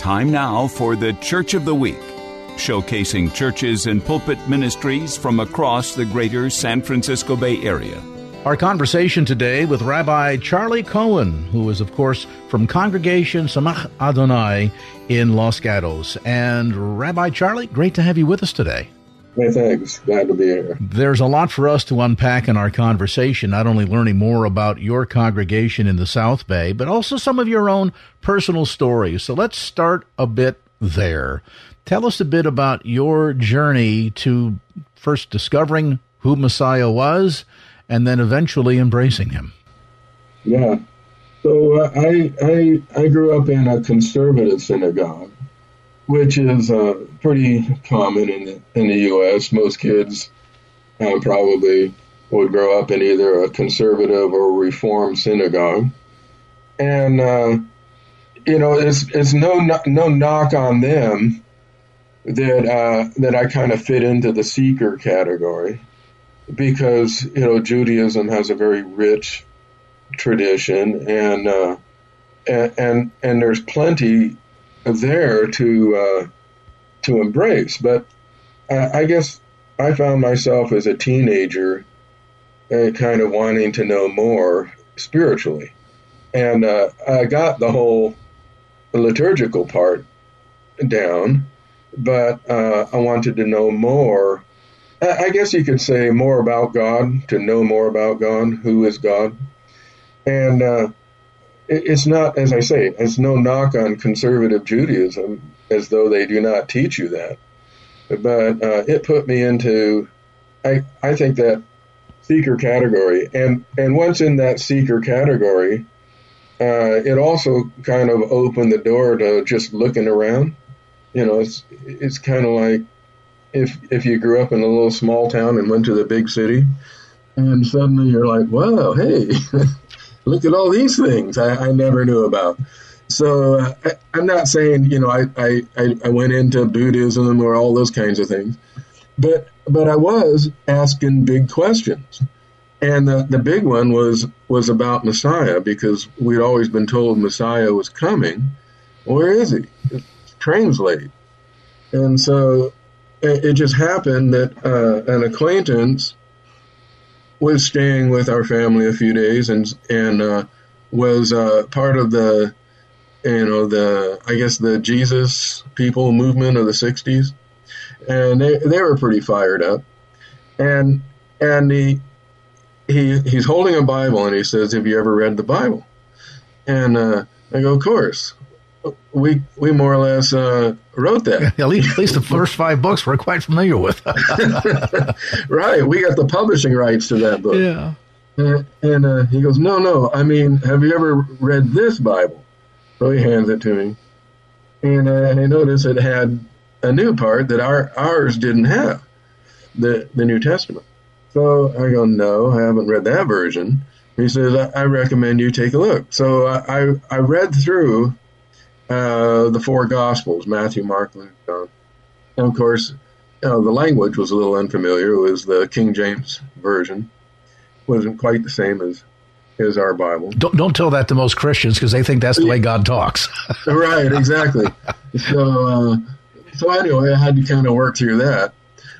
Time now for the Church of the Week, showcasing churches and pulpit ministries from across the greater San Francisco Bay Area. Our conversation today with Rabbi Charlie Cohen, who is, of course, from Congregation Tsemach Adonai in Los Gatos. And Rabbi Charlie, great to have you with us today. Hey, thanks. Glad to be here. There's a lot for us to unpack in our conversation, not only learning more about your congregation in the South Bay, but also some of your own personal stories. So let's start a bit there. Tell us a bit about your journey to first discovering who Messiah was and then eventually embracing him. Yeah. So uh, I, I, I grew up in a conservative synagogue which is uh, pretty common in the, in the U.S. Most kids um, probably would grow up in either a conservative or reform synagogue, and uh, you know, it's it's no no knock on them that uh, that I kind of fit into the seeker category because you know Judaism has a very rich tradition and uh, and, and and there's plenty there to uh, to embrace. But uh, I guess I found myself as a teenager uh, kind of wanting to know more spiritually, and uh, I got the whole liturgical part down, but uh, I wanted to know more. I guess you could say more about God, to know more about God, who is God. And uh, it's not, as I say, it's no knock on conservative Judaism, as though they do not teach you that. But uh, it put me into, I, I think that seeker category, and and once in that seeker category, uh, it also kind of opened the door to just looking around. You know, it's it's kind of like if if you grew up in a little small town and went to the big city, and suddenly you're like, wow, hey. look at all these things I, I never knew about. So uh, I, am not saying you know I, I I went into Buddhism or all those kinds of things, but but I was asking big questions, and the the big one was was about Messiah because we'd always been told Messiah was coming. Where is he? Translate, and so it, it just happened that uh, an acquaintance was staying with our family a few days and and uh, was uh, part of the you know the I guess the Jesus people movement of the '60s, and they they were pretty fired up, and and he he he's holding a Bible and he says, "Have you ever read the Bible?" And uh, I go, "Of course." we we more or less uh, wrote that. at least, at least the first five books we're quite familiar with. right, we got the publishing rights to that book. Yeah. And, and uh, he goes, no, no. I mean, have you ever read this Bible? So he hands it to me, and uh, I notice it had a new part that our ours didn't have, the the New Testament. So I go, no, I haven't read that version. He says, I, I recommend you take a look. So I, I, I read through uh, the four Gospels Matthew, Mark, Luke, John. And of course, you know, the language was a little unfamiliar. It was the King James Version. It wasn't quite the same as as our Bible. Don't don't tell that to most Christians because they think that's the way God talks. right, exactly. So uh, so anyway, I had to kind of work through that.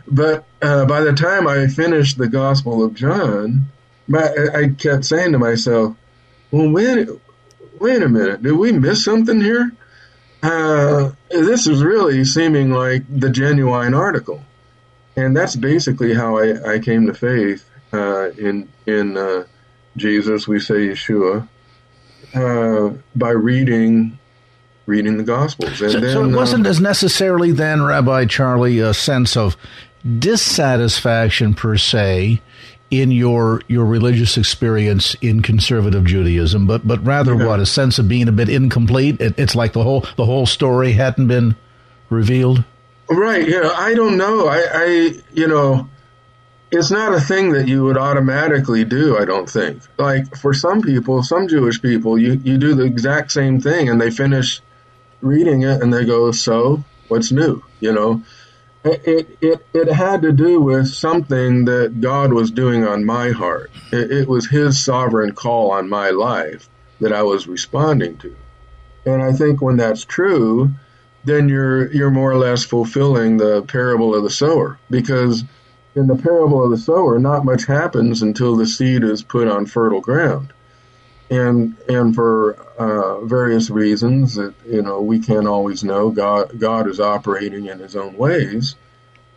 But uh, by the time I finished the Gospel of John, my, I kept saying to myself, "Well, wait, wait a minute, did we miss something here?" Uh, this is really seeming like the genuine article, and that's basically how I, I came to faith uh, in in uh, Jesus. We say Yeshua uh, by reading reading the Gospels. And so, then, so it wasn't uh, as necessarily then, Rabbi Charlie, a sense of dissatisfaction per se in your your religious experience in conservative Judaism, but but rather yeah. what a sense of being a bit incomplete. It, it's like the whole the whole story hadn't been revealed. Right. Yeah. I don't know. I, I you know, it's not a thing that you would automatically do. I don't think. Like for some people, some Jewish people, you you do the exact same thing, and they finish reading it, and they go, "So what's new?" You know it, it, it had to do with something that God was doing on my heart. It, it, was His sovereign call on my life that I was responding to. And I think when that's true, then you're you're more or less fulfilling the parable of the sower because in the parable of the sower, not much happens until the seed is put on fertile ground and and for uh, various reasons that you know we can't always know, God God is operating in His own ways.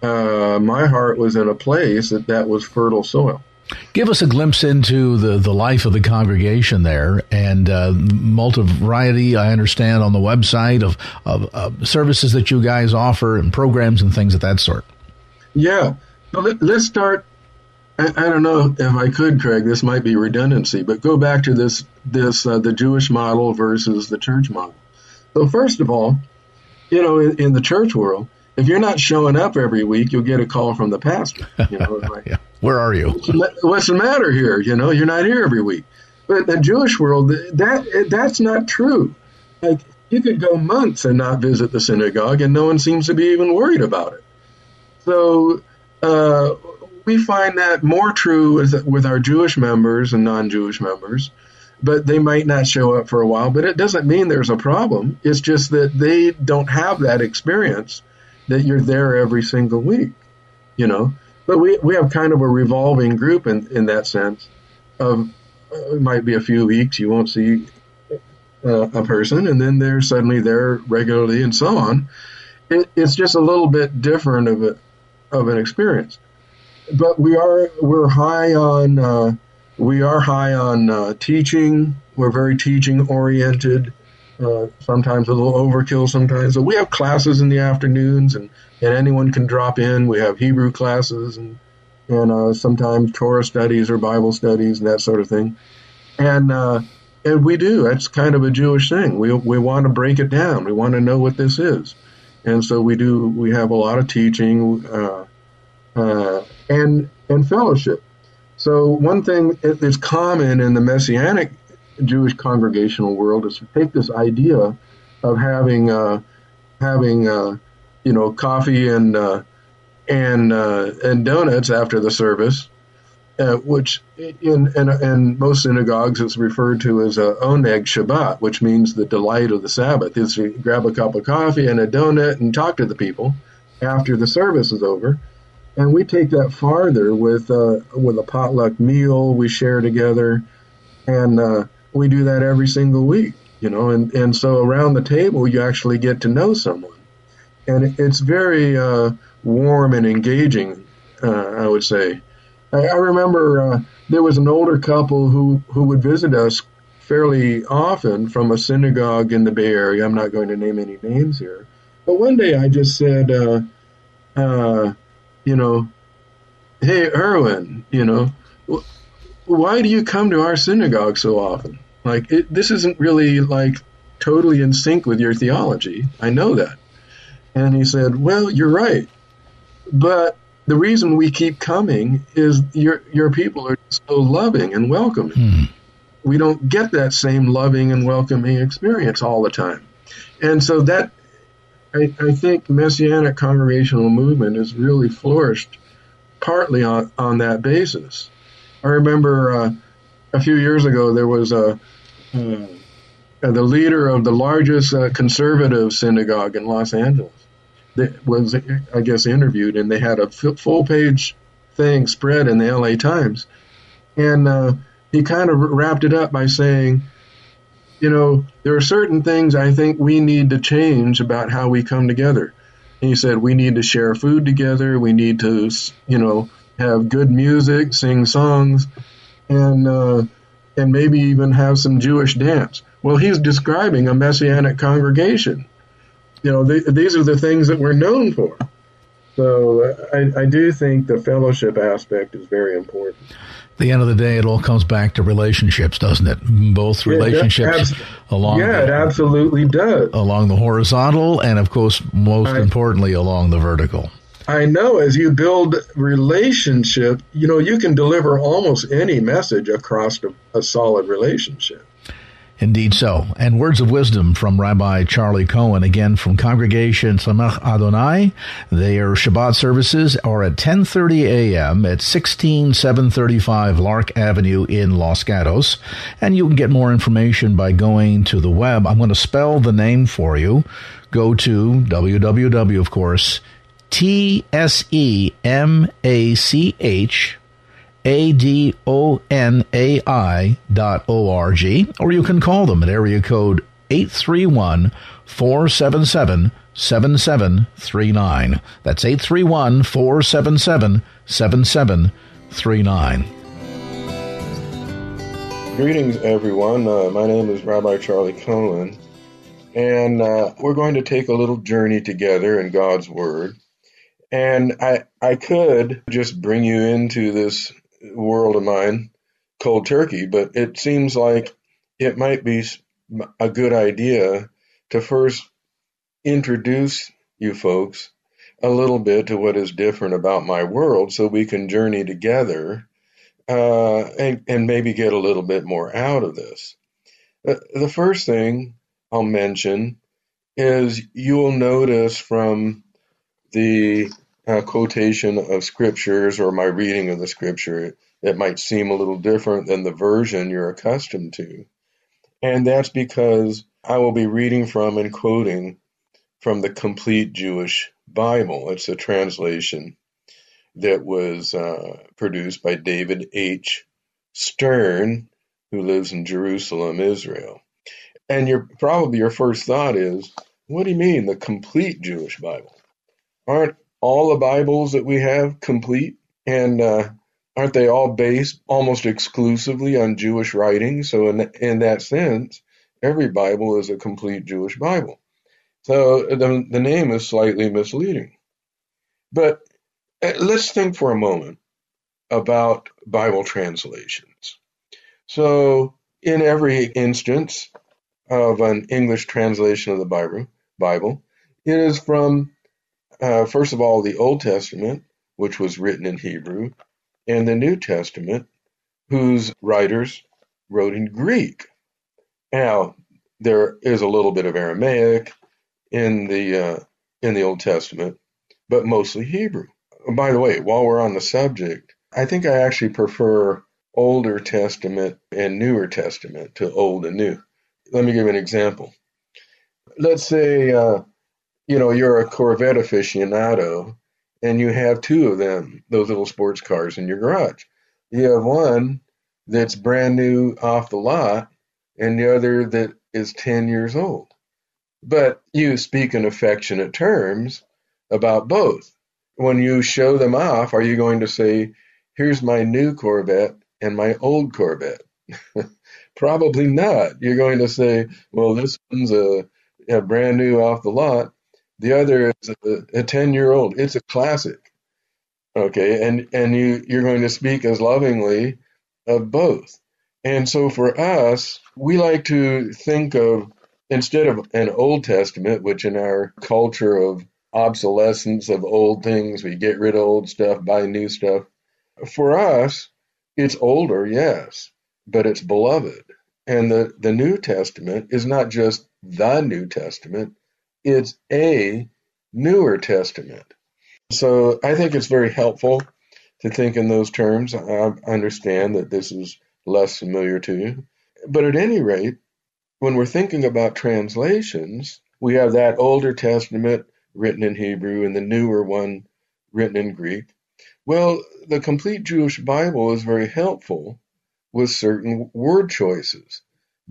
Uh, my heart was in a place that that was fertile soil. Give us a glimpse into the, the life of the congregation there and uh, multi variety, I understand, on the website of, of, of, services that you guys offer and programs and things of that sort. Yeah. So let, us start I, I, don't know if I could, Craig. This might be redundancy, but go back to this this uh, the Jewish model versus the church model. So first of all, you know, in, in, the church world, if you're not showing up every week, you'll get a call from the pastor. You know, like, yeah. where are you? What's the matter here? You know, you're not here every week. But the Jewish world, that that's not true. Like you could go months and not visit the synagogue, and no one seems to be even worried about it. So. Uh, we find that more true with our Jewish members and non-Jewish members, but they might not show up for a while. But it doesn't mean there's a problem. It's just that they don't have that experience that you're there every single week, you know. But we we have kind of a revolving group in in that sense. Of uh, it might be a few weeks you won't see uh, a person, and then they're suddenly there regularly, and so on. It, it's just a little bit different of a of an experience but we are we're high on uh, we are high on uh, teaching. We're very teaching oriented. Uh, sometimes a little overkill. Sometimes, so we have classes in the afternoons, and, and anyone can drop in. We have Hebrew classes and and uh, sometimes Torah studies or Bible studies and that sort of thing. And uh, and we do. That's kind of a Jewish thing. We we want to break it down. We want to know what this is, and so we do. We have a lot of teaching. Uh, and and fellowship. So one thing that is common in the messianic Jewish congregational world is to take this idea of having uh, having uh, you know coffee and uh, and uh, and donuts after the service, uh, which in, in in most synagogues is referred to as a oneg Shabbat, which means the delight of the Sabbath. Is to grab a cup of coffee and a donut and talk to the people after the service is over and we take that farther with uh, with a potluck meal we share together, and uh, we do that every single week. You know, and and so around the table you actually get to know someone, and it's very uh, warm and engaging. Uh, I would say. I, I remember uh, there was an older couple who who would visit us fairly often from a synagogue in the Bay Area. I'm not going to name any names here, but one day I just said. You know, hey, Erwin, you know, why do you come to our synagogue so often? Like, it, this isn't really like totally in sync with your theology. I know that. And he said, well, you're right. But the reason we keep coming is your, your people are so loving and welcoming. Hmm. We don't get that same loving and welcoming experience all the time. And so that I, I think Messianic congregational movement has really flourished partly on, on that basis. I remember uh, a few years ago there was a uh, the leader of the largest uh, conservative synagogue in Los Angeles that was, I guess, interviewed, and they had a full page thing spread in the LA Times, and uh, he kind of wrapped it up by saying you know, there are certain things I think we need to change about how we come together. And he said we need to share food together. We need to, you know, have good music, sing songs, and uh, and maybe even have some Jewish dance. Well, he's describing a messianic congregation. You know, they, these are the things that we're known for. So I, I do think the fellowship aspect is very important. At the end of the day, it all comes back to relationships, doesn't it? Both relationships abs- along yeah, the, it absolutely does. along the horizontal, and of course, most I- importantly, along the vertical. I know as you build relationship, you know, you can deliver almost any message across a, a solid relationship. Indeed so. And words of wisdom from Rabbi Charlie Cohen, again from Congregation Tsemach Adonai. Their Shabbat services are at 10.30 a.m. at 16735 Lark Avenue in Los Gatos. And you can get more information by going to the web. I'm going to spell the name for you. Go to www, of course, T-S-E-M-A-C-H a-D-O-N-A-I dot O-R-G, or you can call them at area code 831-477-7739. That's 831-477-7739. Greetings, everyone. Uh, my name is Rabbi Charlie Cohen, and uh, we're going to take a little journey together in God's Word. And I, I could just bring you into this world of mine cold turkey, but it seems like it might be a good idea to first introduce you folks a little bit to what is different about my world so we can journey together uh, and, and maybe get a little bit more out of this. The, the first thing I'll mention is you'll notice from the uh, quotation of scriptures or my reading of the scripture, it might seem a little different than the version you're accustomed to. And that's because I will be reading from and quoting from the complete Jewish Bible. It's a translation that was uh, produced by David H. Stern, who lives in Jerusalem, Israel. And your probably your first thought is, what do you mean the complete Jewish Bible? Aren't all the Bibles that we have complete? And uh, aren't they all based almost exclusively on Jewish writings? So in in that sense, every Bible is a complete Jewish Bible. So the the name is slightly misleading. But uh, let's think for a moment about Bible translations. So in every instance of an English translation of the Bible, Bible, it is from uh, first of all the Old Testament, which was written in Hebrew, and the New Testament, whose writers wrote in Greek. Now, there is a little bit of Aramaic in the uh, in the Old Testament, but mostly Hebrew. By the way, while we're on the subject, I think I actually prefer Older Testament and Newer Testament to Old and New. Let me give an example. Let's say uh, you know you're a Corvette aficionado and you have two of them, those little sports cars in your garage. You have one that's brand new off the lot, and the other that is 10 years old. But you speak in affectionate terms about both. When you show them off, are you going to say, Here's my new Corvette and my old Corvette? Probably not. You're going to say, Well, this one's a, a brand new off the lot, the other is a, a 10 year old. It's a classic. Okay. And, and you, you're going to speak as lovingly of both. And so for us, we like to think of, instead of an Old Testament, which in our culture of obsolescence of old things, we get rid of old stuff, buy new stuff. For us, it's older, yes, but it's beloved. And the, the New Testament is not just the New Testament, it's a newer testament. So I think it's very helpful to think in those terms. I understand that this is less familiar to you. But at any rate, when we're thinking about translations, we have that older testament written in Hebrew and the newer one written in Greek. Well, the complete Jewish Bible is very helpful with certain word choices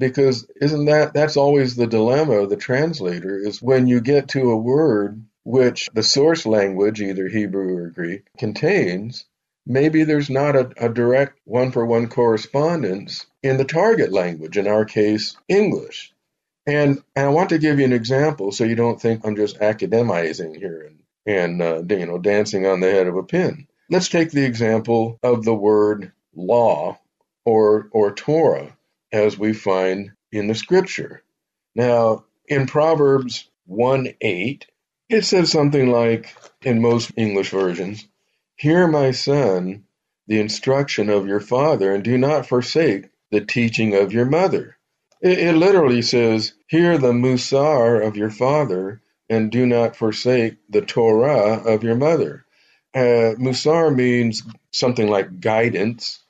because isn't that that's always the dilemma of the translator is when you get to a word which the source language either hebrew or greek contains maybe there's not a, a direct one-for-one correspondence in the target language in our case english and, and i want to give you an example so you don't think i'm just academizing here and and uh, you know dancing on the head of a pin. Let's take the example of the word law or or Torah as we find in the scripture. Now, in Proverbs 1 8, it says something like, in most English versions, Hear, my son, the instruction of your father, and do not forsake the teaching of your mother. It, it literally says, Hear the musar of your father, and do not forsake the Torah of your mother. Uh, musar means something like guidance.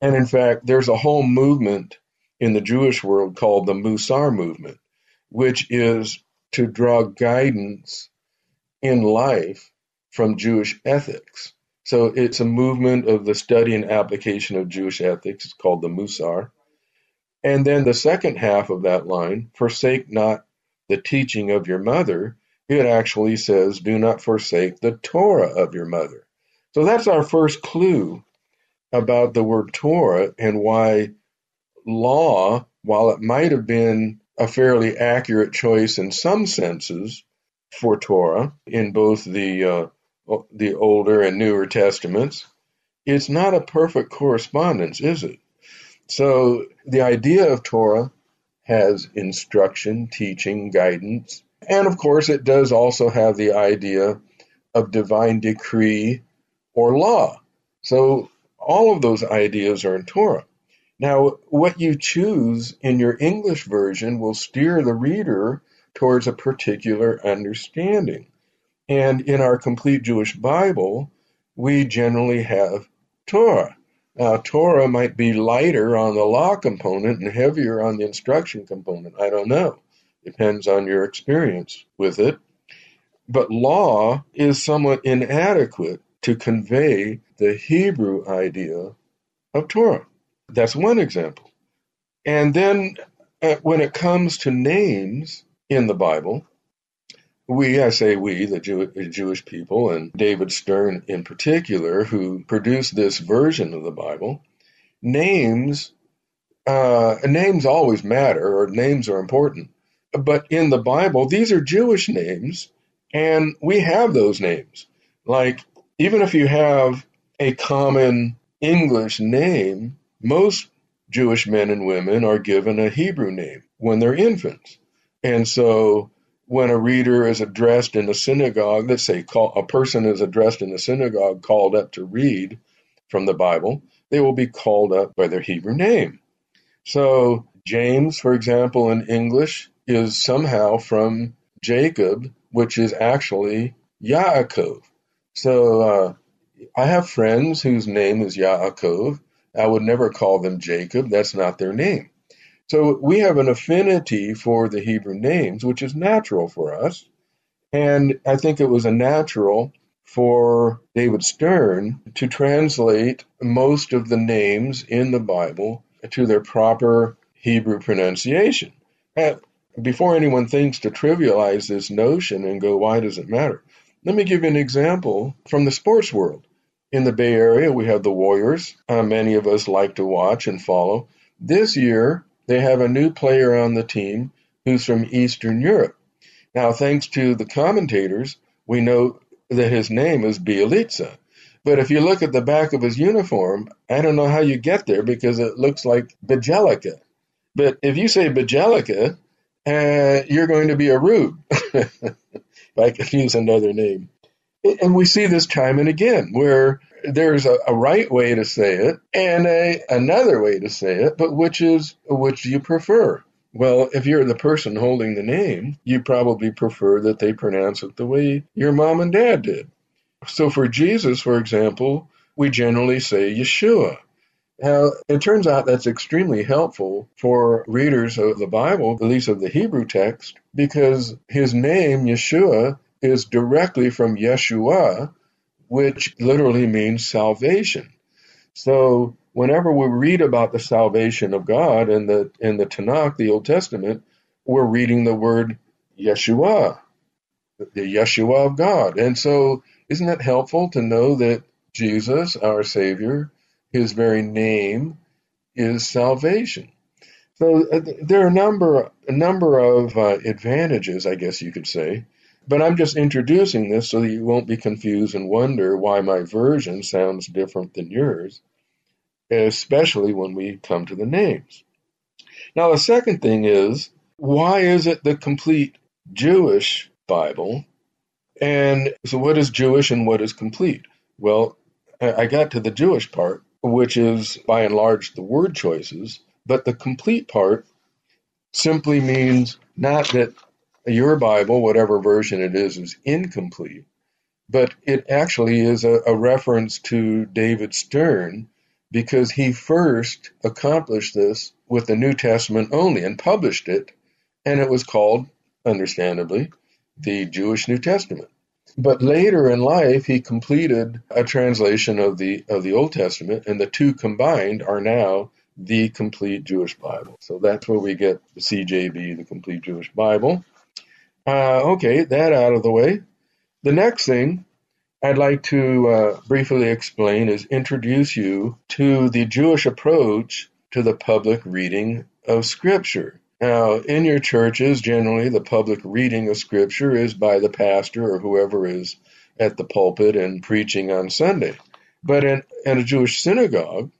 And in fact, there's a whole movement in the Jewish world called the Musar movement, which is to draw guidance in life from Jewish ethics. So it's a movement of the study and application of Jewish ethics. It's called the Musar. And then the second half of that line, forsake not the teaching of your mother, it actually says, do not forsake the Torah of your mother. So that's our first clue about the word Torah and why law, while it might have been a fairly accurate choice in some senses for Torah in both the uh, the older and newer testaments, it's not a perfect correspondence, is it? So the idea of Torah has instruction, teaching, guidance, and of course it does also have the idea of divine decree or law. So all of those ideas are in Torah. Now, what you choose in your English version will steer the reader towards a particular understanding. And in our complete Jewish Bible, we generally have Torah. Now, Torah might be lighter on the law component and heavier on the instruction component. I don't know. Depends on your experience with it. But law is somewhat inadequate to convey the Hebrew idea of Torah. That's one example. And then uh, when it comes to names in the Bible, we, I say we, the Jew, Jewish people, and David Stern in particular, who produced this version of the Bible, names uh, names always matter, or names are important. But in the Bible, these are Jewish names, and we have those names. Like, even if you have a common English name, most Jewish men and women are given a Hebrew name when they're infants. And so when a reader is addressed in a synagogue, let's say call, a person is addressed in a synagogue called up to read from the Bible, they will be called up by their Hebrew name. So James, for example, in English is somehow from Jacob, which is actually Yaakov. So uh, I have friends whose name is Yaakov. I would never call them Jacob. That's not their name. So we have an affinity for the Hebrew names, which is natural for us. And I think it was a natural for David Stern to translate most of the names in the Bible to their proper Hebrew pronunciation. And before anyone thinks to trivialize this notion and go, why does it matter? Let me give you an example from the sports world. In the Bay Area, we have the Warriors. Uh, many of us like to watch and follow. This year, they have a new player on the team who's from Eastern Europe. Now, thanks to the commentators, we know that his name is Bielitsa. But if you look at the back of his uniform, I don't know how you get there because it looks like Bjelica. But if you say Bjelica, uh, you're going to be a rube, if I could use another name. And we see this time and again where there's a, a, right way to say it and a another way to say it, but which is which do you prefer? Well, if you're the person holding the name, you probably prefer that they pronounce it the way your mom and dad did. So for Jesus, for example, we generally say Yeshua. Now, it turns out that's extremely helpful for readers of the Bible, at least of the Hebrew text, because his name, Yeshua, is directly from Yeshua, which literally means salvation. So whenever we read about the salvation of God in the in the Tanakh, the Old Testament, we're reading the word Yeshua, the Yeshua of God. And so isn't it helpful to know that Jesus, our Savior, his very name is salvation? So uh, there are a number a number of uh, advantages, I guess you could say, But I'm just introducing this so that you won't be confused and wonder why my version sounds different than yours, especially when we come to the names. Now, the second thing is why is it the complete Jewish Bible? And so, what is Jewish and what is complete? Well, I got to the Jewish part, which is by and large the word choices, but the complete part simply means not that your Bible, whatever version it is, is incomplete, but it actually is a, a reference to David Stern because he first accomplished this with the New Testament only and published it, and it was called, understandably, the Jewish New Testament. But later in life, he completed a translation of the of the Old Testament, and the two combined are now the complete Jewish Bible. So that's where we get the CJB, the complete Jewish Bible. Uh, okay, that out of the way. The next thing I'd like to uh, briefly explain is introduce you to the Jewish approach to the public reading of Scripture. Now, in your churches, generally the public reading of Scripture is by the pastor or whoever is at the pulpit and preaching on Sunday. But in, in a Jewish synagogue,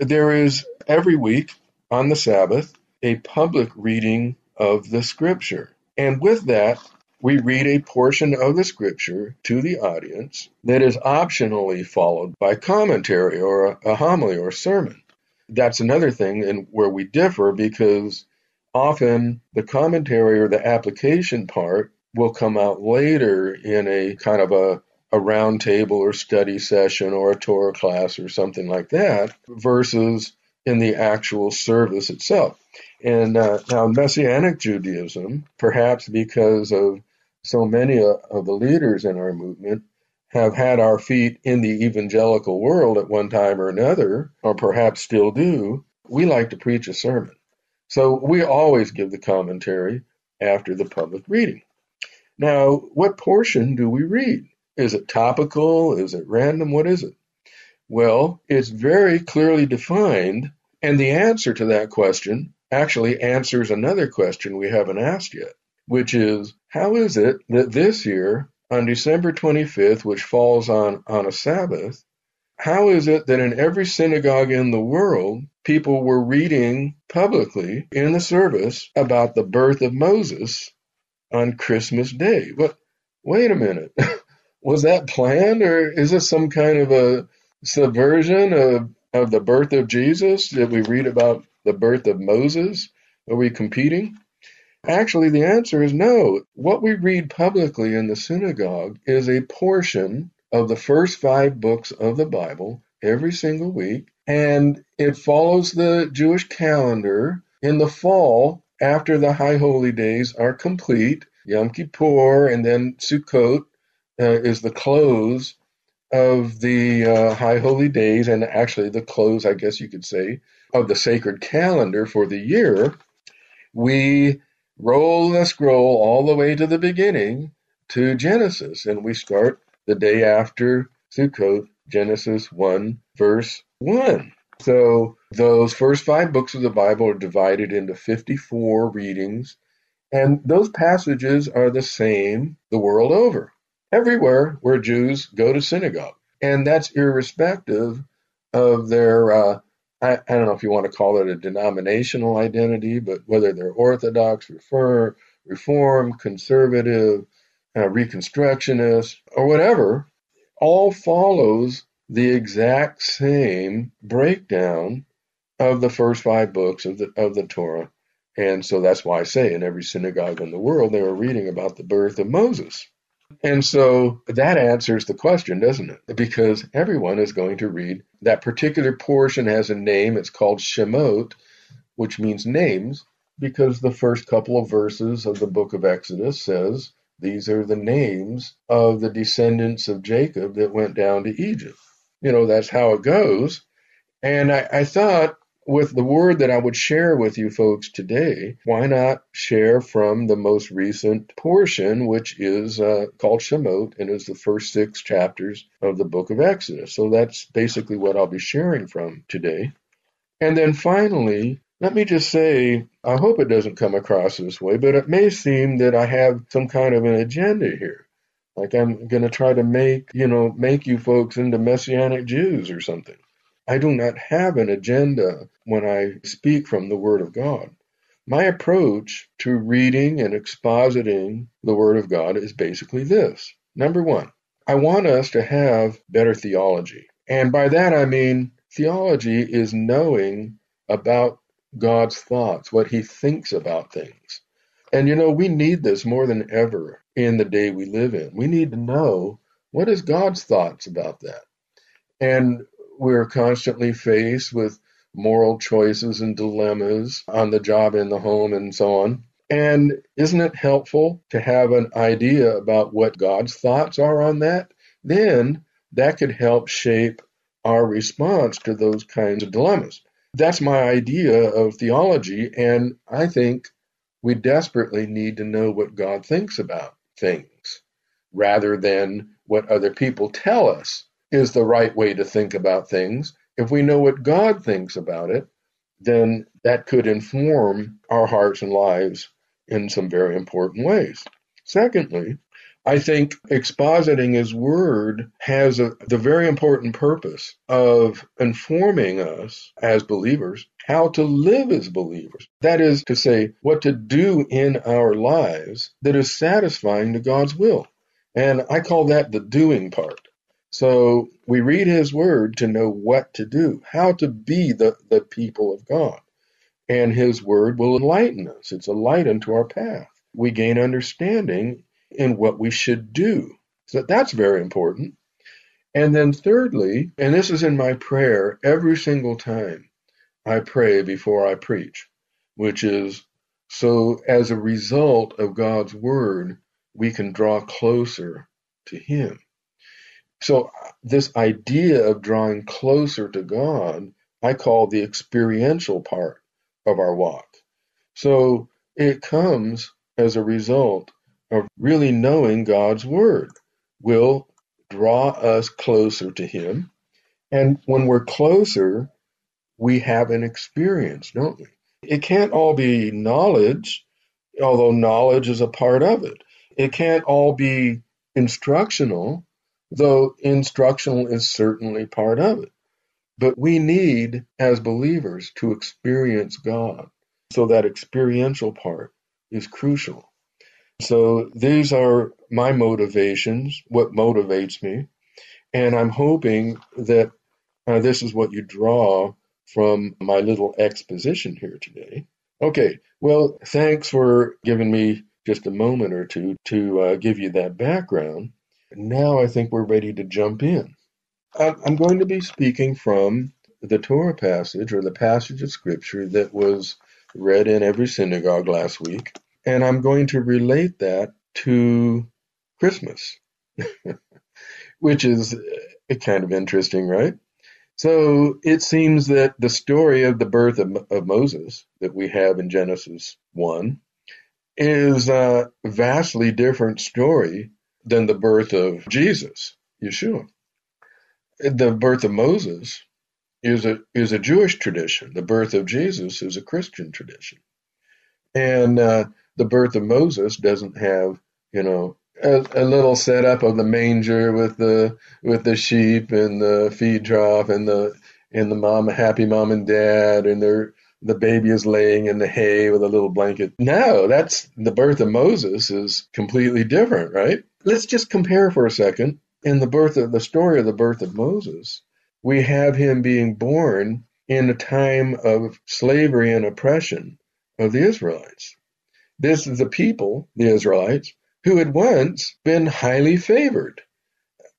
there is every week on the Sabbath a public reading of the Scripture. And with that, we read a portion of the scripture to the audience that is optionally followed by commentary or a, a homily or sermon. That's another thing and where we differ because often the commentary or the application part will come out later in a kind of a, a round table or study session or a Torah class or something like that versus in the actual service itself. And uh, now, Messianic Judaism, perhaps because of so many of the leaders in our movement, have had our feet in the evangelical world at one time or another, or perhaps still do, we like to preach a sermon. So we always give the commentary after the public reading. Now, what portion do we read? Is it topical? Is it random? What is it? Well, it's very clearly defined, and the answer to that question actually answers another question we haven't asked yet, which is how is it that this year, on December 25th, which falls on, on a Sabbath, how is it that in every synagogue in the world, people were reading publicly in the service about the birth of Moses on Christmas Day? But wait a minute. Was that planned, or is this some kind of a subversion of, of the birth of Jesus that we read about the birth of Moses? Are we competing? Actually, the answer is no. What we read publicly in the synagogue is a portion of the first five books of the Bible every single week, and it follows the Jewish calendar. In the fall, after the high holy days are complete, Yom Kippur and then Sukkot uh, is the close of the uh, high holy days, and actually the close, I guess you could say, of the sacred calendar for the year, we roll the scroll all the way to the beginning to Genesis, and we start the day after Sukkot, Genesis 1, verse 1. So those first five books of the Bible are divided into 54 readings, and those passages are the same the world over, everywhere where Jews go to synagogue. And that's irrespective of their uh, I, I don't know if you want to call it a denominational identity, but whether they're Orthodox, Reform, Conservative, uh, Reconstructionist, or whatever, all follows the exact same breakdown of the first five books of the of the Torah. And so that's why I say in every synagogue in the world they were reading about the birth of Moses. And so that answers the question, doesn't it? Because everyone is going to read that particular portion has a name. It's called Shemot, which means names, because the first couple of verses of the book of Exodus says these are the names of the descendants of Jacob that went down to Egypt. You know, that's how it goes. And I, I thought with the word that I would share with you folks today, why not share from the most recent portion, which is uh, called Shemot and is the first six chapters of the book of Exodus. So that's basically what I'll be sharing from today. And then finally, let me just say, I hope it doesn't come across this way, but it may seem that I have some kind of an agenda here. Like I'm going to try to make, you know, make you folks into Messianic Jews or something. I do not have an agenda when I speak from the Word of God. My approach to reading and expositing the Word of God is basically this. Number one, I want us to have better theology. And by that I mean theology is knowing about God's thoughts, what He thinks about things. And you know, we need this more than ever in the day we live in. We need to know what is God's thoughts about that. And we're constantly faced with moral choices and dilemmas on the job, in the home, and so on. And isn't it helpful to have an idea about what God's thoughts are on that? Then that could help shape our response to those kinds of dilemmas. That's my idea of theology, and I think we desperately need to know what God thinks about things rather than what other people tell us is the right way to think about things. If we know what God thinks about it, then that could inform our hearts and lives in some very important ways. Secondly, I think expositing his word has a, the very important purpose of informing us as believers how to live as believers. That is to say, what to do in our lives that is satisfying to God's will. And I call that the doing part. So we read his word to know what to do, how to be the, the people of God. And his word will enlighten us. It's a light unto our path. We gain understanding in what we should do. So that's very important. And then, thirdly, and this is in my prayer every single time I pray before I preach, which is so as a result of God's word, we can draw closer to Him. So, this idea of drawing closer to God, I call the experiential part of our walk. So, it comes as a result of really knowing God's Word will draw us closer to Him. And when we're closer, we have an experience, don't we? It can't all be knowledge, although knowledge is a part of it. It can't all be instructional, though instructional is certainly part of it. But we need, as believers, to experience God. So that experiential part is crucial. So these are my motivations, what motivates me. And I'm hoping that uh, this is what you draw from my little exposition here today. Okay, well, thanks for giving me just a moment or two to uh, give you that background. Now I think we're ready to jump in. I'm going to be speaking from the Torah passage or the passage of Scripture that was read in every synagogue last week. And I'm going to relate that to Christmas, which is uh, kind of interesting, right? So it seems that the story of the birth of, of Moses that we have in Genesis 1 is a vastly different story than the birth of Jesus, Yeshua. The birth of Moses is a is a Jewish tradition. The birth of Jesus is a Christian tradition, and uh, the birth of Moses doesn't have, you know, a, a, little setup of the manger with the with the sheep and the feed trough and the and the mom happy mom and dad and their the baby is laying in the hay with a little blanket. No, that's the birth of Moses is completely different, right? Let's just compare for a second. In the birth of the story of the birth of Moses, we have him being born in a time of slavery and oppression of the Israelites. This is the people, the Israelites, who had once been highly favored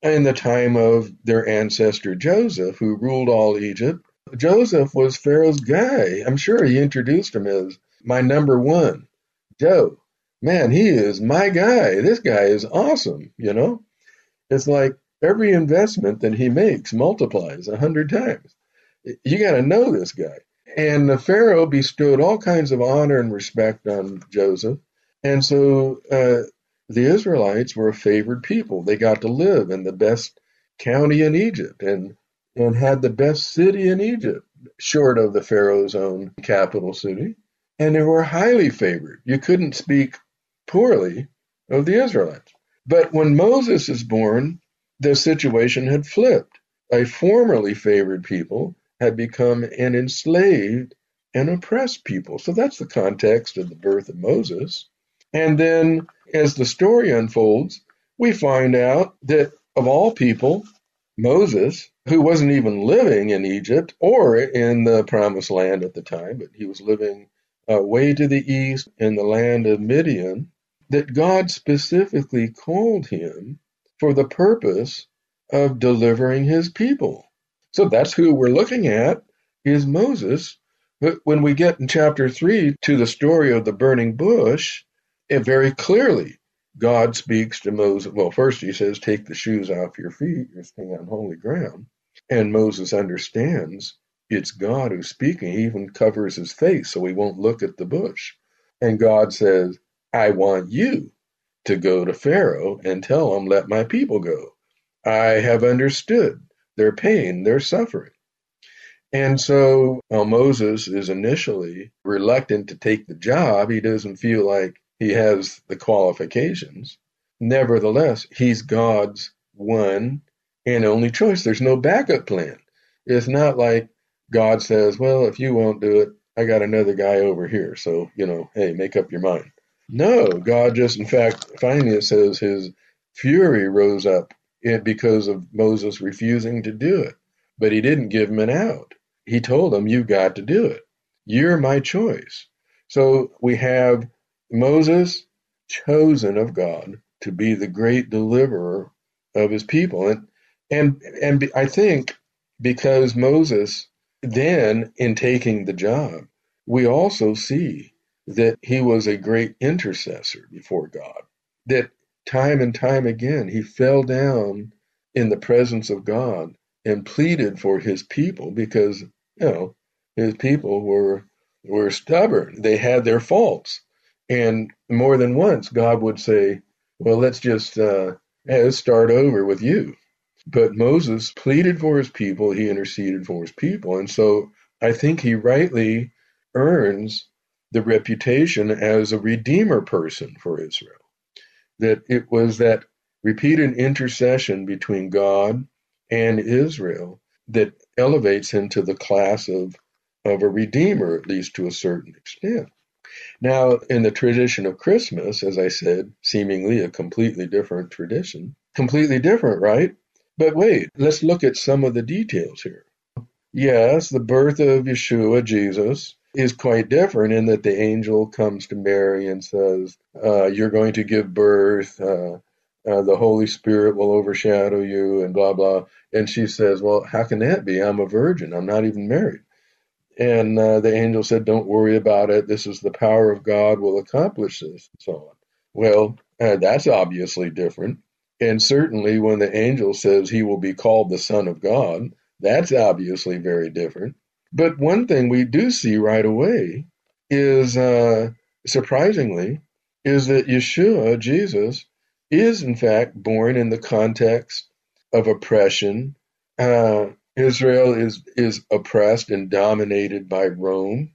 in the time of their ancestor Joseph, who ruled all Egypt. Joseph was Pharaoh's guy. I'm sure he introduced him as my number one, Joe. Man, he is my guy. This guy is awesome, you know? It's like every investment that he makes multiplies a hundred times. You got to know this guy. And the Pharaoh bestowed all kinds of honor and respect on Joseph. And so uh, the Israelites were a favored people. They got to live in the best county in Egypt and, and had the best city in Egypt. short of the Pharaoh's own capital city, and they were highly favored. You couldn't speak poorly of the Israelites. But when Moses is born, the situation had flipped. A formerly favored people had become an enslaved and oppressed people. So that's the context of the birth of Moses. And then as the story unfolds, we find out that of all people, Moses, who wasn't even living in Egypt or in the promised land at the time, but he was living uh, way to the east in the land of Midian, that God specifically called him for the purpose of delivering his people. So that's who we're looking at is Moses. But when we get in chapter 3 to the story of the burning bush, it very clearly God speaks to Moses. Well, first he says, Take the shoes off your feet, you're standing on holy ground. And Moses understands it's God who's speaking. He even covers his face so he won't look at the bush. And God says, I want you to go to Pharaoh and tell him, Let my people go. I have understood their pain, their suffering. And so while Moses is initially reluctant to take the job, he doesn't feel like he has the qualifications. Nevertheless, he's God's one and only choice. There's no backup plan. It's not like God says, Well, if you won't do it, I got another guy over here. So, you know, hey, make up your mind. No, God just, in fact, finally it says his fury rose up because of Moses refusing to do it. But he didn't give him an out. He told him, You've got to do it. You're my choice. So we have Moses, chosen of God to be the great deliverer of his people. And, and, and I think because Moses then, in taking the job, we also see that he was a great intercessor before God, that time and time again he fell down in the presence of God and pleaded for his people because, you know, his people were were stubborn. They had their faults. And more than once, God would say, Well, let's just uh, let's start over with you. But Moses pleaded for his people, he interceded for his people. And so I think he rightly earns the reputation as a redeemer person for Israel. That it was that repeated intercession between God and Israel that elevates him to the class of, of a redeemer, at least to a certain extent. Now, in the tradition of Christmas, as I said, seemingly a completely different tradition, completely different, right? But wait, let's look at some of the details here. Yes, the birth of Yeshua, Jesus, is quite different in that the angel comes to Mary and says, uh, You're going to give birth, uh, uh, the Holy Spirit will overshadow you, and blah, blah. And she says, Well, how can that be? I'm a virgin. I'm not even married. And uh, the angel said, Don't worry about it. This is the power of God will accomplish this, and so on. Well, uh, that's obviously different. And certainly when the angel says he will be called the Son of God, that's obviously very different. But one thing we do see right away is, uh, surprisingly, is that Yeshua, Jesus, is in fact born in the context of oppression, uh, Israel is, is oppressed and dominated by Rome,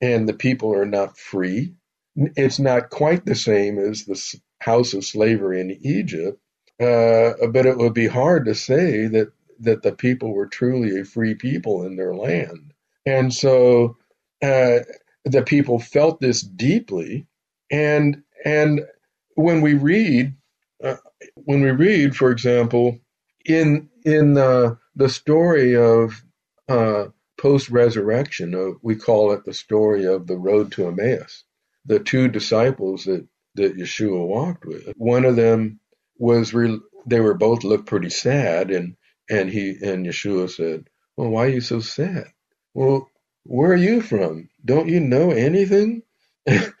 and the people are not free. It's not quite the same as the house of slavery in Egypt, uh, but it would be hard to say that, that the people were truly a free people in their land. And so uh, the people felt this deeply. And, and when we read, uh, when we read, for example, in, in uh, the story of uh, post resurrection, uh, we call it the story of the road to Emmaus. The two disciples that, that Yeshua walked with, one of them was, re- they were both looked pretty sad, and, and he and Yeshua said, Well, why are you so sad? Well, where are you from? Don't you know anything? and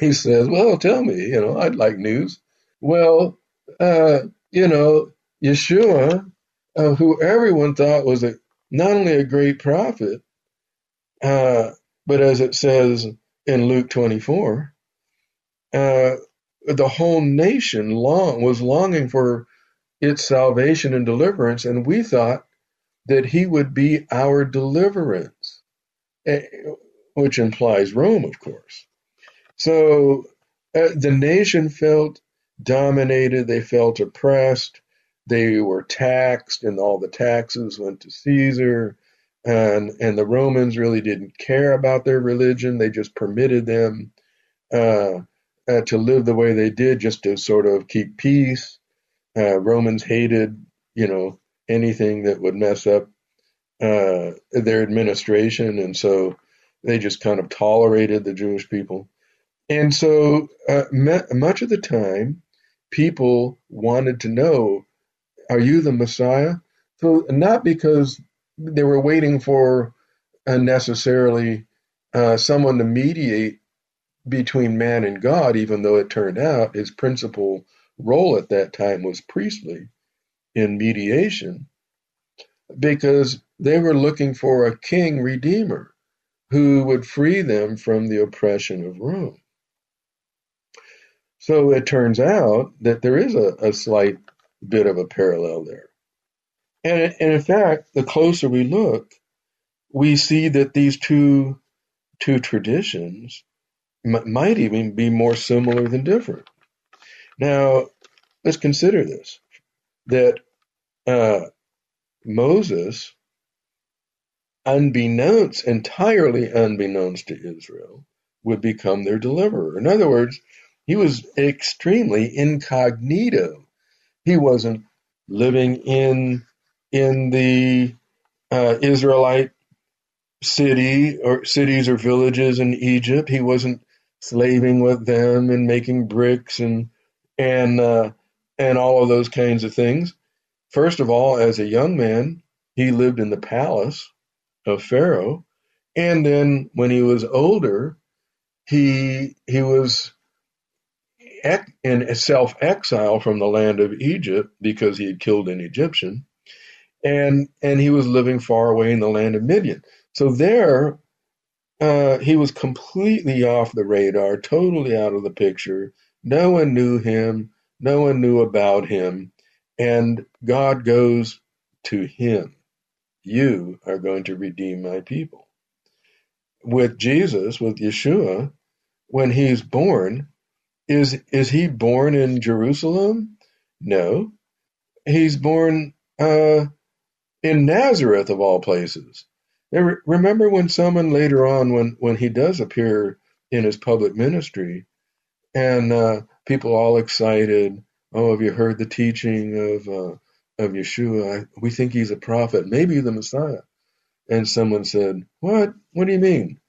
he says, Well, tell me, you know, I'd like news. Well, uh, you know, Yeshua uh, who everyone thought was a, not only a great prophet, uh, but as it says in Luke 24, uh, the whole nation long was longing for its salvation and deliverance, and we thought that he would be our deliverance. eh, which implies Rome, of course. So uh, the nation felt dominated, they felt oppressed, they were taxed, and all the taxes went to Caesar. And, and the Romans really didn't care about their religion. They just permitted them uh, uh, to live the way they did just to sort of keep peace. Uh, Romans hated, you know, anything that would mess up uh, their administration, and so they just kind of tolerated the Jewish people. And so, uh, much of the time, people wanted to know, "Are you the Messiah?" So, not because they were waiting for necessarily uh, someone to mediate between man and God, even though it turned out his principal role at that time was priestly in mediation, because they were looking for a king redeemer who would free them from the oppression of Rome. So it turns out that there is a, a slight bit of a parallel there. And, and in fact, the closer we look, we see that these two, two traditions might even be more similar than different. Now, let's consider this that uh, Moses, unbeknownst, entirely unbeknownst to Israel, would become their deliverer. In other words, he was extremely incognito. He wasn't living in in the uh, Israelite city or cities or villages in Egypt. He wasn't slaving with them and making bricks and and uh, and all of those kinds of things. First of all, as a young man, he lived in the palace of Pharaoh, and then when he was older, he he was in self exile from the land of Egypt because he had killed an Egyptian, and and he was living far away in the land of Midian. So there, uh, he was completely off the radar, totally out of the picture. No one knew him. No one knew about him. And God goes to him. You are going to redeem my people. With Jesus, with Yeshua, when he's born, is, is he born in Jerusalem? No. He's born uh, in Nazareth, of all places. Remember when someone later on, when, when he does appear in his public ministry, and uh, people all excited, oh, have you heard the teaching of uh, of Yeshua? We think he's a prophet, maybe the Messiah. And someone said, what? What do you mean?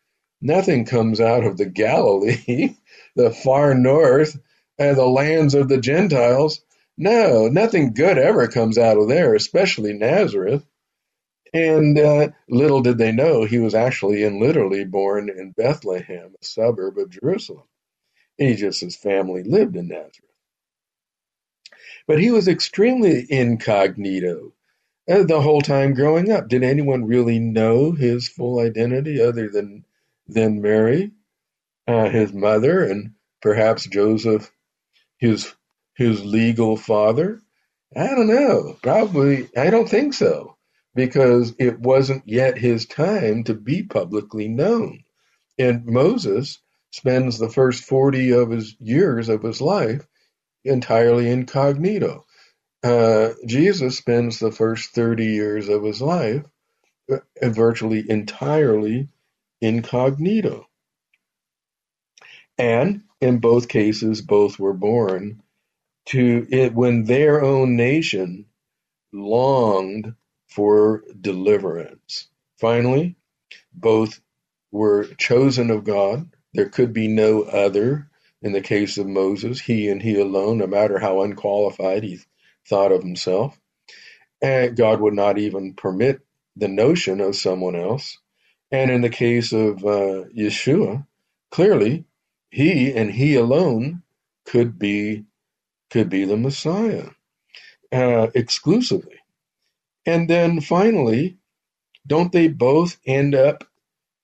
Nothing comes out of the Galilee, the far north, and the lands of the Gentiles. No, nothing good ever comes out of there, especially Nazareth. And uh, little did they know he was actually and literally born in Bethlehem, a suburb of Jerusalem. His family lived in Nazareth. But he was extremely incognito uh, the whole time growing up. Did anyone really know his full identity other than than Mary, uh, his mother, and perhaps Joseph, his his legal father? I don't know. Probably, I don't think so because it wasn't yet his time to be publicly known. And Moses spends the first 40 of his years of his life entirely incognito. Uh, Jesus spends the first 30 years of his life uh, virtually entirely incognito. And in both cases, both were born to it when their own nation longed for deliverance. Finally, both were chosen of God. There could be no other. In the case of Moses, he and he alone, no matter how unqualified he thought of himself. And God would not even permit the notion of someone else. And in the case of uh, Yeshua, clearly he and he alone could be could be the Messiah uh, exclusively. And then finally, don't they both end up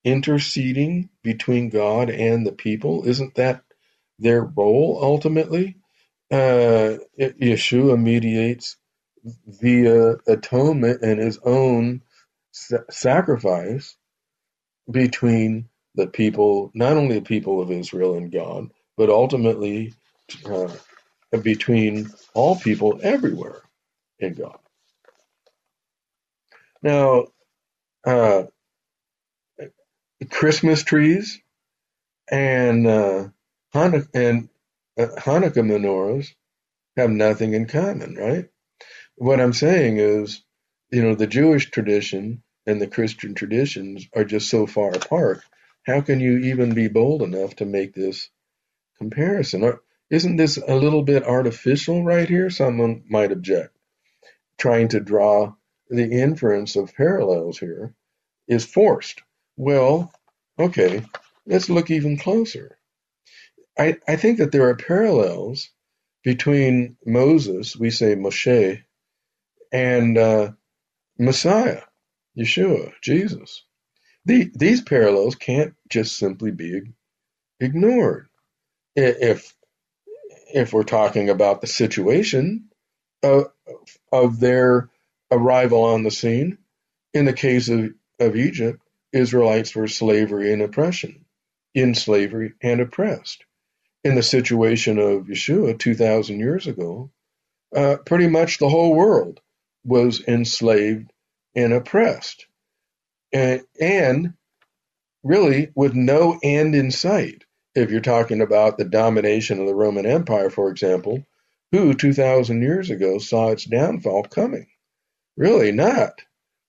interceding between God and the people? Isn't that their role ultimately? Uh, Yeshua mediates via atonement and his own sacrifice between the people, not only the people of Israel and God, but ultimately uh, between all people everywhere in God. Now, uh, Christmas trees and uh, and uh, Hanukkah menorahs have nothing in common, right? What I'm saying is, you know, the Jewish tradition and the Christian traditions are just so far apart. How can you even be bold enough to make this comparison? Isn't this a little bit artificial right here? Someone might object. Trying to draw the inference of parallels here is forced. Well, okay, let's look even closer. I, I think that there are parallels between Moses, we say Moshe, and uh, Messiah, Yeshua, Jesus. The, these parallels can't just simply be ignored. If if we're talking about the situation of, of their arrival on the scene, in the case of, of Egypt, Israelites were slavery and oppression, in slavery and oppressed in the situation of Yeshua 2,000 years ago, uh, pretty much the whole world was enslaved and oppressed. And, and really with no end in sight. If you're talking about the domination of the Roman Empire, for example, who 2,000 years ago saw its downfall coming? Really not.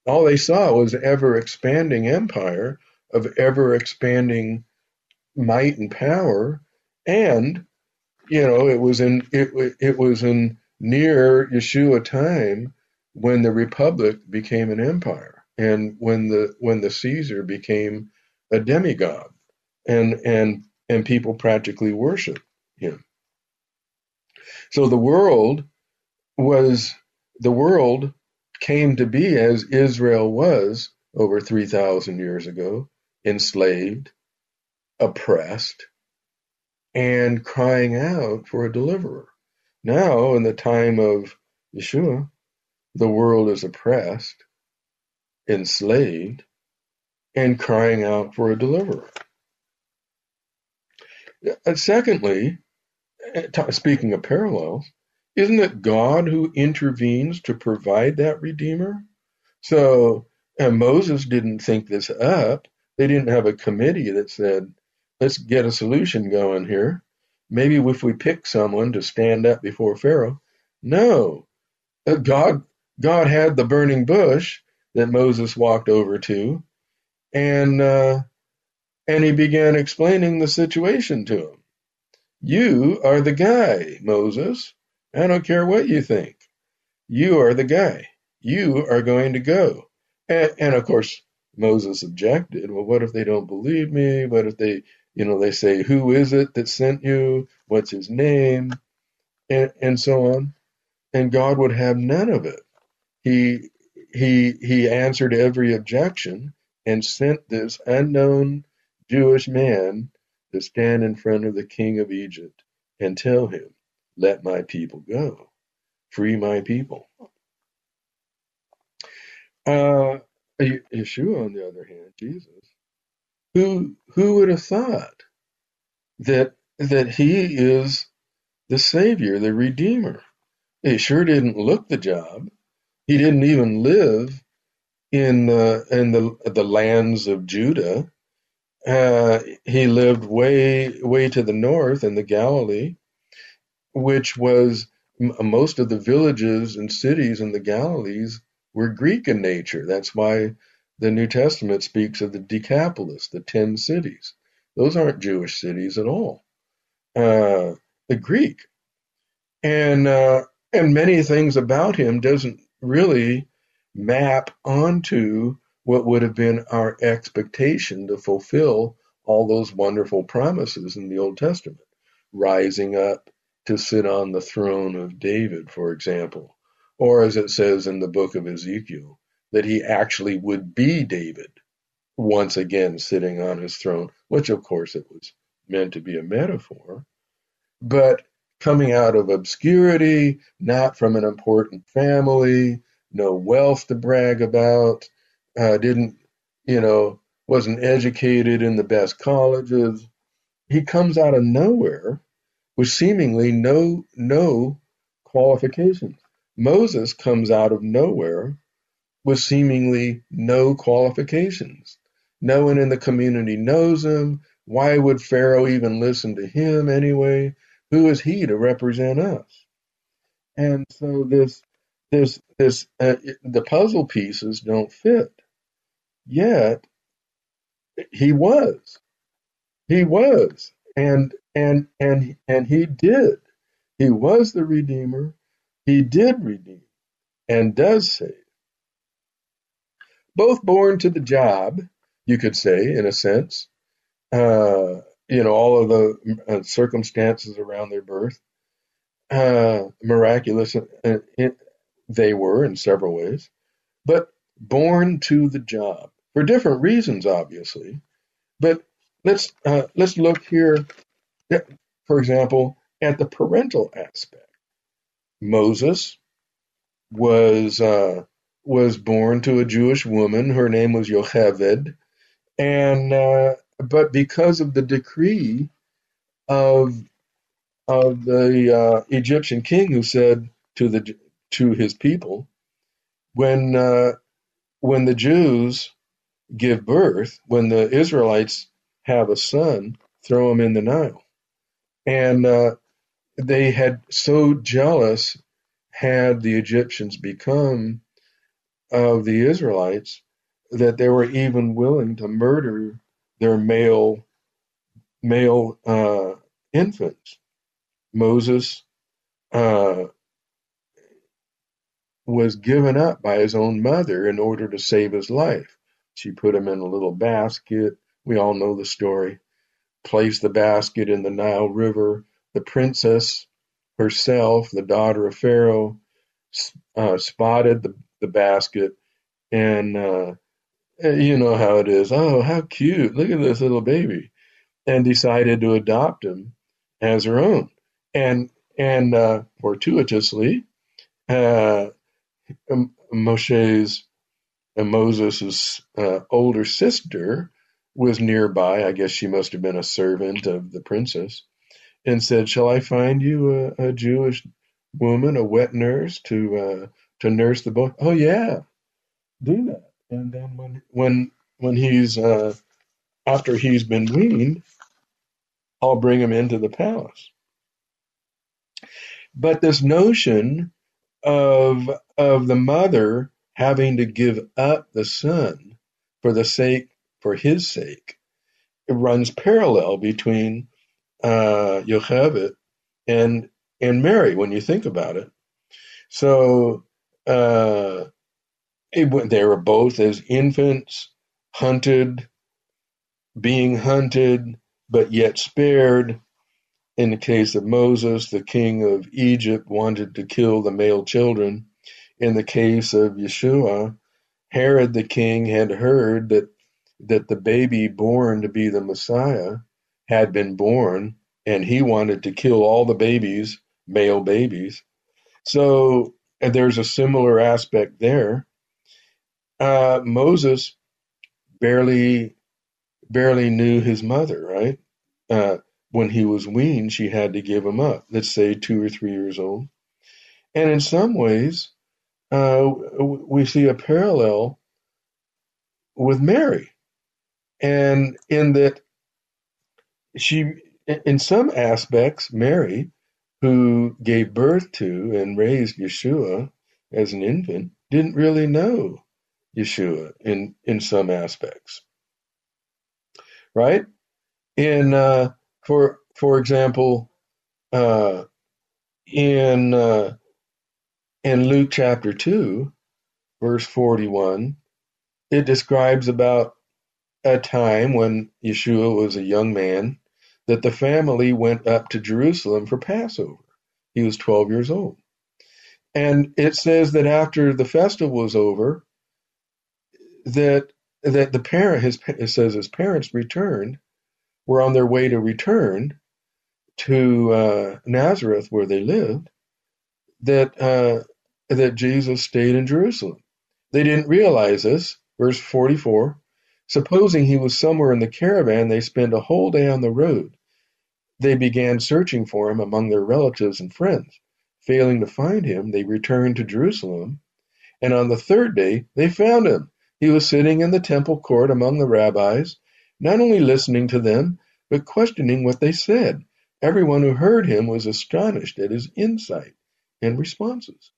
All they saw was ever expanding empire of ever expanding might and power and you know it was in it, it was in near Yeshua time when the republic became an empire and when the when the Caesar became a demigod and and and people practically worship him. So the world was the world came to be as Israel was over 3000 years ago enslaved oppressed and crying out for a deliverer. Now, in the time of Yeshua, the world is oppressed, enslaved, and crying out for a deliverer. And secondly, uh, speaking of parallels, isn't it God who intervenes to provide that Redeemer? So, and Moses didn't think this up. They didn't have a committee that said, let's get a solution going here. Maybe if we pick someone to stand up before Pharaoh. No. Uh, God God had the burning bush that Moses walked over to, and uh, and he began explaining the situation to him. You are the guy, Moses. I don't care what you think. You are the guy. You are going to go. And, and of course, Moses objected. Well, what if they don't believe me? What if they you know, they say, who is it that sent you? What's his name? And, and so on. And God would have none of it. He, he, he answered every objection and sent this unknown Jewish man to stand in front of the king of Egypt and tell him, let my people go. Free my people. Uh, Yeshua, on the other hand, Jesus, who who would have thought that that he is the savior, the redeemer? He sure didn't look the job. He didn't even live in the in the the lands of Judah. Uh, he lived way way to the north in the Galilee, which was most of the villages and cities in the Galilees were Greek in nature. That's why the New Testament speaks of the Decapolis, the ten cities. Those aren't Jewish cities at all. Uh, the Greek, and uh, and many things about him doesn't really map onto what would have been our expectation to fulfill all those wonderful promises in the Old Testament, rising up to sit on the throne of David, for example, or as it says in the book of Ezekiel, that he actually would be David once again sitting on his throne, which of course it was meant to be a metaphor, but coming out of obscurity, not from an important family, no wealth to brag about, uh, didn't, you know, wasn't educated in the best colleges. He comes out of nowhere with seemingly no no qualifications. Moses comes out of nowhere with seemingly no qualifications. No one in the community knows him. Why would Pharaoh even listen to him anyway? Who is he to represent us? And so this this this uh, the puzzle pieces don't fit. Yet he was. He was. And and and and he did. He was the redeemer. He did redeem and does save. Both born to the job, you could say, in a sense. Uh, you know, all of the uh, circumstances around their birth, uh, miraculous uh, it, they were in several ways, but born to the job for different reasons, obviously. But let's uh, let's look here, for example, at the parental aspect. Moses was uh, was born to a Jewish woman. Her name was Yocheved, and uh, but because of the decree of of the uh, Egyptian king who said to the to his people, when uh, when the Jews give birth, when the Israelites have a son, throw him in the Nile, and uh, they had so jealous had the Egyptians become of the Israelites that they were even willing to murder their male male uh, infants. Moses uh, was given up by his own mother in order to save his life. She put him in a little basket. We all know the story. Placed the basket in the Nile River. The princess herself, the daughter of Pharaoh, uh, spotted the, the basket and uh, you know how it is. Oh, how cute! Look at this little baby, and decided to adopt him as her own. And and uh, fortuitously, uh, Moshe's and Moses' uh, older sister was nearby. I guess she must have been a servant of the princess, and said, "Shall I find you a, a Jewish woman, a wet nurse, to uh, to nurse the boy?" Oh yeah, do that. And then when when when he's uh, after he's been weaned, I'll bring him into the palace. But this notion of of the mother having to give up the son for the sake for his sake, it runs parallel between uh, Yocheved and and Mary when you think about it. So uh, it, they were both as infants, hunted, being hunted, but yet spared. In the case of Moses, the king of Egypt wanted to kill the male children. In the case of Yeshua, Herod the king had heard that that the baby born to be the Messiah had been born, and he wanted to kill all the babies, male babies. So there's a similar aspect there. Uh, Moses barely barely knew his mother, right? Uh, when he was weaned, she had to give him up. Let's say two or three years old. And in some ways, uh, we see a parallel with Mary, and in that she, in some aspects, Mary, who gave birth to and raised Yeshua as an infant, didn't really know Yeshua in in some aspects, right? In uh, for for example, uh, in uh, in Luke chapter two, verse forty one, it describes about a time when Yeshua was a young man that the family went up to Jerusalem for Passover. He was twelve years old. And it says that after the festival was over, that that the parent his it says his parents returned were on their way to return to uh, Nazareth where they lived that uh, that Jesus stayed in Jerusalem. They didn't realize this. Verse 44 Supposing he was somewhere in the caravan, they spent a whole day on the road. They began searching for him among their relatives and friends. Failing to find him, they returned to Jerusalem, and on the third day they found him. He was sitting in the temple court among the rabbis, not only listening to them, but questioning what they said. Everyone who heard him was astonished at his insight and responses.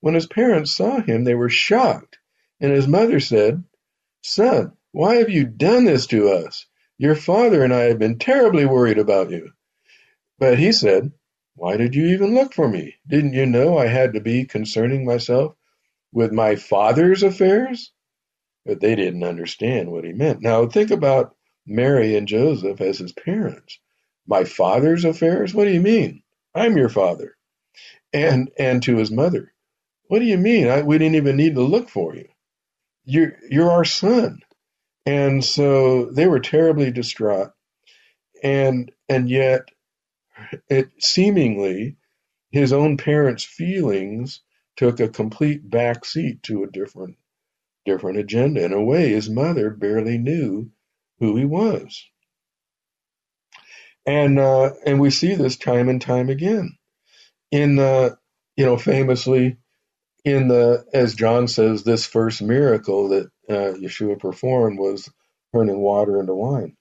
When his parents saw him, they were shocked, and his mother said, Son, why have you done this to us? Your father and I have been terribly worried about you. But he said, Why did you even look for me? Didn't you know I had to be concerning myself with my father's affairs? But they didn't understand what he meant. Now think about Mary and Joseph as his parents. My father's affairs? What do you mean? I'm your father. And and to his mother, what do you mean? I, we didn't even need to look for you. You're you're our son. And so they were terribly distraught. And and yet it seemingly his own parents' feelings took a complete back seat to a different different agenda. In a way, his mother barely knew who he was. And uh, and we see this time and time again. In the you know famously in the as John says, this first miracle that uh, Yeshua performed was turning water into wine.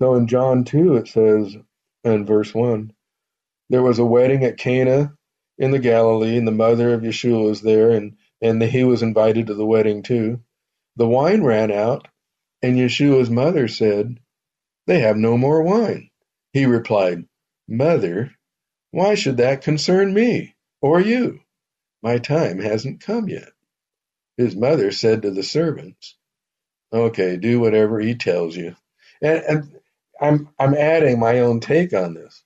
So in John 2, it says in verse 1 there was a wedding at Cana in the Galilee, and the mother of Yeshua was there, and, and he was invited to the wedding too. The wine ran out, and Yeshua's mother said, They have no more wine. He replied, Mother, why should that concern me or you? My time hasn't come yet. His mother said to the servants, Okay, do whatever he tells you. And, and I'm I'm adding my own take on this.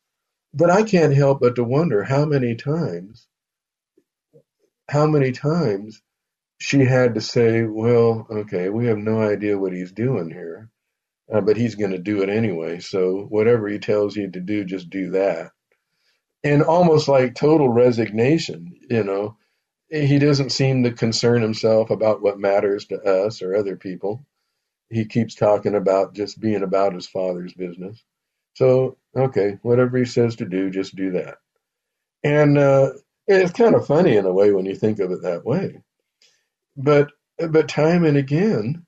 But I can't help but to wonder how many times how many times she had to say, Well, okay, we have no idea what he's doing here, uh, but he's going to do it anyway. So whatever he tells you to do, just do that. And almost like total resignation, you know, he doesn't seem to concern himself about what matters to us or other people. He keeps talking about just being about his father's business. So, okay, whatever he says to do, just do that. And uh, it's kind of funny in a way when you think of it that way. But but time and again,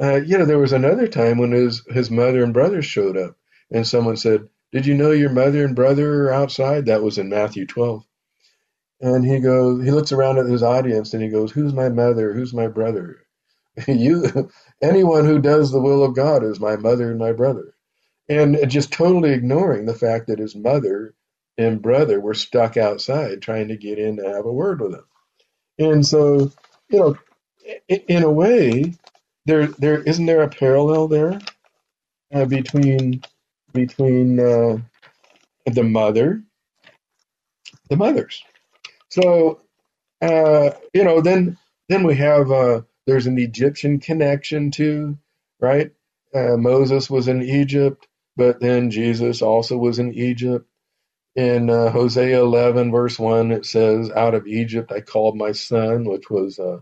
uh, you know, there was another time when his his mother and brothers showed up, and someone said, "Did you know your mother and brother are outside?" That was in Matthew 12. And he goes, he looks around at his audience and he goes, Who's my mother? Who's my brother? you, anyone who does the will of God is my mother and my brother. And just totally ignoring the fact that his mother and brother were stuck outside trying to get in to have a word with him. And so, you know, in a way, there there isn't there a parallel there uh, between between uh, the mother, the mothers, so, uh, you know, then then we have uh, there's an Egyptian connection too, right? Uh, Moses was in Egypt, but then Jesus also was in Egypt. In uh, Hosea 11, verse 1, it says, Out of Egypt I called my son, which was uh,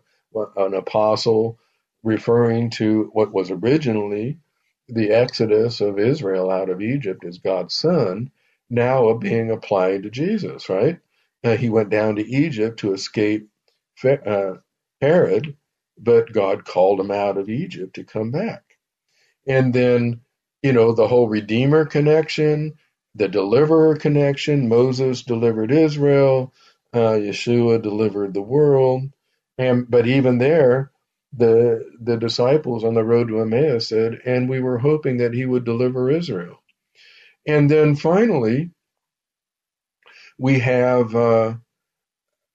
an apostle, referring to what was originally the exodus of Israel out of Egypt as God's son, now being applied to Jesus, right? Uh, he went down to Egypt to escape uh, Herod, but God called him out of Egypt to come back. And then, you know, the whole Redeemer connection, the Deliverer connection. Moses delivered Israel, uh, Yeshua delivered the world. And but even there, the the disciples on the road to Emmaus said, and we were hoping that he would deliver Israel. And then finally, we have uh,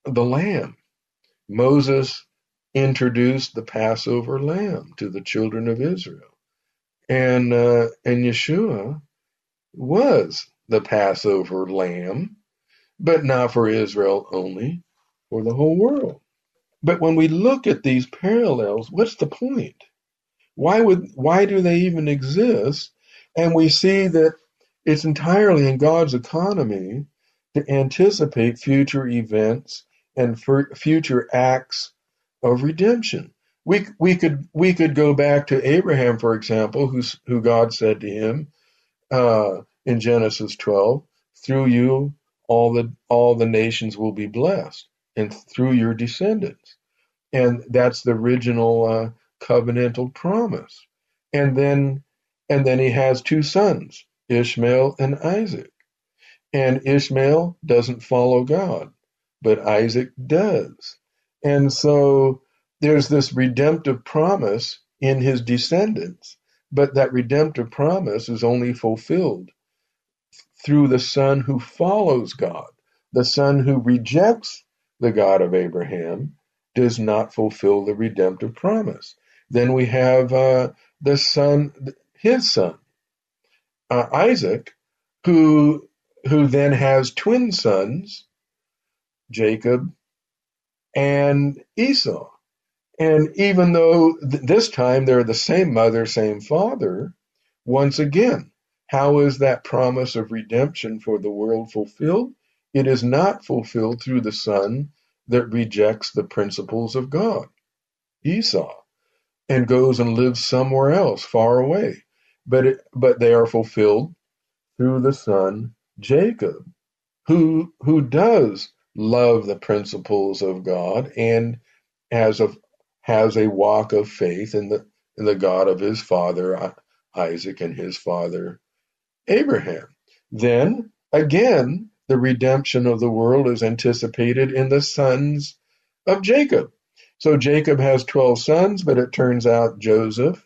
the lamb. Moses introduced the Passover lamb to the children of Israel. And, uh, and Yeshua was the Passover lamb, but not for Israel only, for the whole world. But when we look at these parallels, what's the point? Why would why do they even exist? And we see that it's entirely in God's economy to anticipate future events and future acts of redemption. we we could we could go back to Abraham, for example, who's who God said to him uh, in Genesis 12, through you all the all the nations will be blessed, and through your descendants, and that's the original uh, covenantal promise. And then and then he has two sons, Ishmael and Isaac. And Ishmael doesn't follow God, but Isaac does. And so there's this redemptive promise in his descendants, but that redemptive promise is only fulfilled through the son who follows God. The son who rejects the God of Abraham does not fulfill the redemptive promise. Then we have uh, the son, his son, uh, Isaac, who who then has twin sons, Jacob and Esau. And even though th- this time they're the same mother, same father, once again, how is that promise of redemption for the world fulfilled? It is not fulfilled through the son that rejects the principles of God, Esau, and goes and lives somewhere else, far away. But it, but they are fulfilled through the son Jacob, who who does love the principles of God and has a has a walk of faith in the in the God of his father Isaac and his father Abraham. Then again, the redemption of the world is anticipated in the sons of Jacob. So Jacob has 12 sons, but it turns out Joseph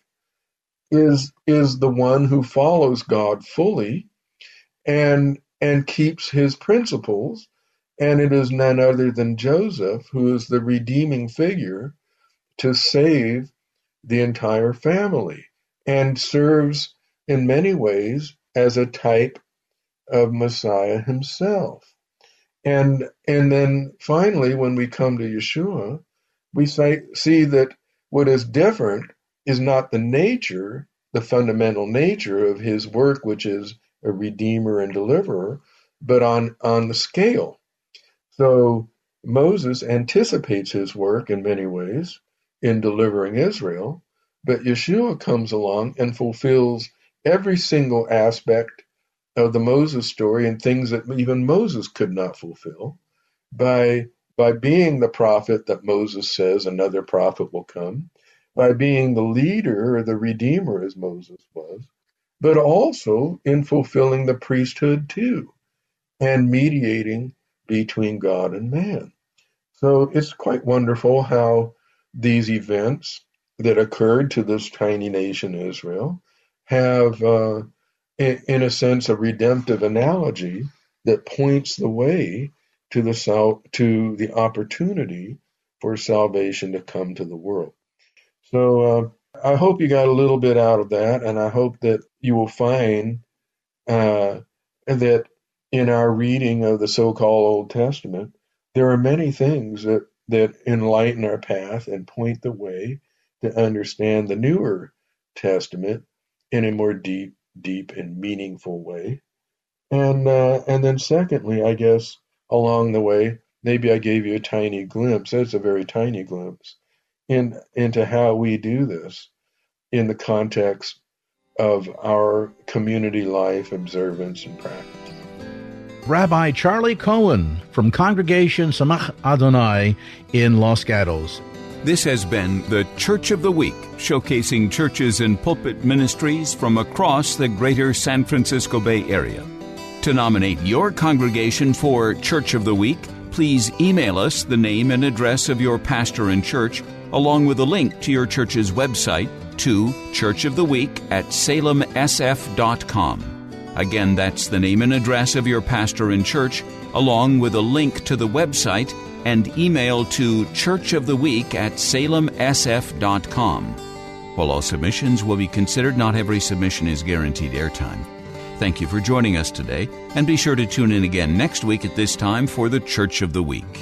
is is the one who follows God fully and and keeps his principles and it is none other than Joseph who is the redeeming figure to save the entire family and serves in many ways as a type of Messiah himself. And and then finally when we come to Yeshua, we say, see that what is different is not the nature, the fundamental nature of his work, which is a redeemer and deliverer, but on, on the scale. So Moses anticipates his work in many ways in delivering Israel, but Yeshua comes along and fulfills every single aspect of the Moses story and things that even Moses could not fulfill by by being the prophet that Moses says another prophet will come, by being the leader or the redeemer as Moses was, but also in fulfilling the priesthood too and mediating between God and man. So it's quite wonderful how these events that occurred to this tiny nation Israel have, uh, in, a sense, a redemptive analogy that points the way to the sal- to the opportunity for salvation to come to the world. So uh, I hope you got a little bit out of that, and I hope that you will find uh, that in our reading of the so-called Old Testament, there are many things that that enlighten our path and point the way to understand the newer Testament in a more deep, deep and meaningful way. And uh, and then secondly, I guess along the way, maybe I gave you a tiny glimpse. That's a very tiny glimpse in into how we do this in the context of our community life, observance, and practice. Rabbi Charlie Cohen from Congregation Tsemach Adonai in Los Gatos. This has been the Church of the Week, showcasing churches and pulpit ministries from across the greater San Francisco Bay Area. To nominate your congregation for Church of the Week, please email us the name and address of your pastor and church, along with a link to your church's website to Church of the Week at salemsf.com. Again, that's the name and address of your pastor and church, along with a link to the website and email to churchoftheweek at salemsf.com. While all submissions will be considered, not every submission is guaranteed airtime. Thank you for joining us today, and be sure to tune in again next week at this time for the Church of the Week.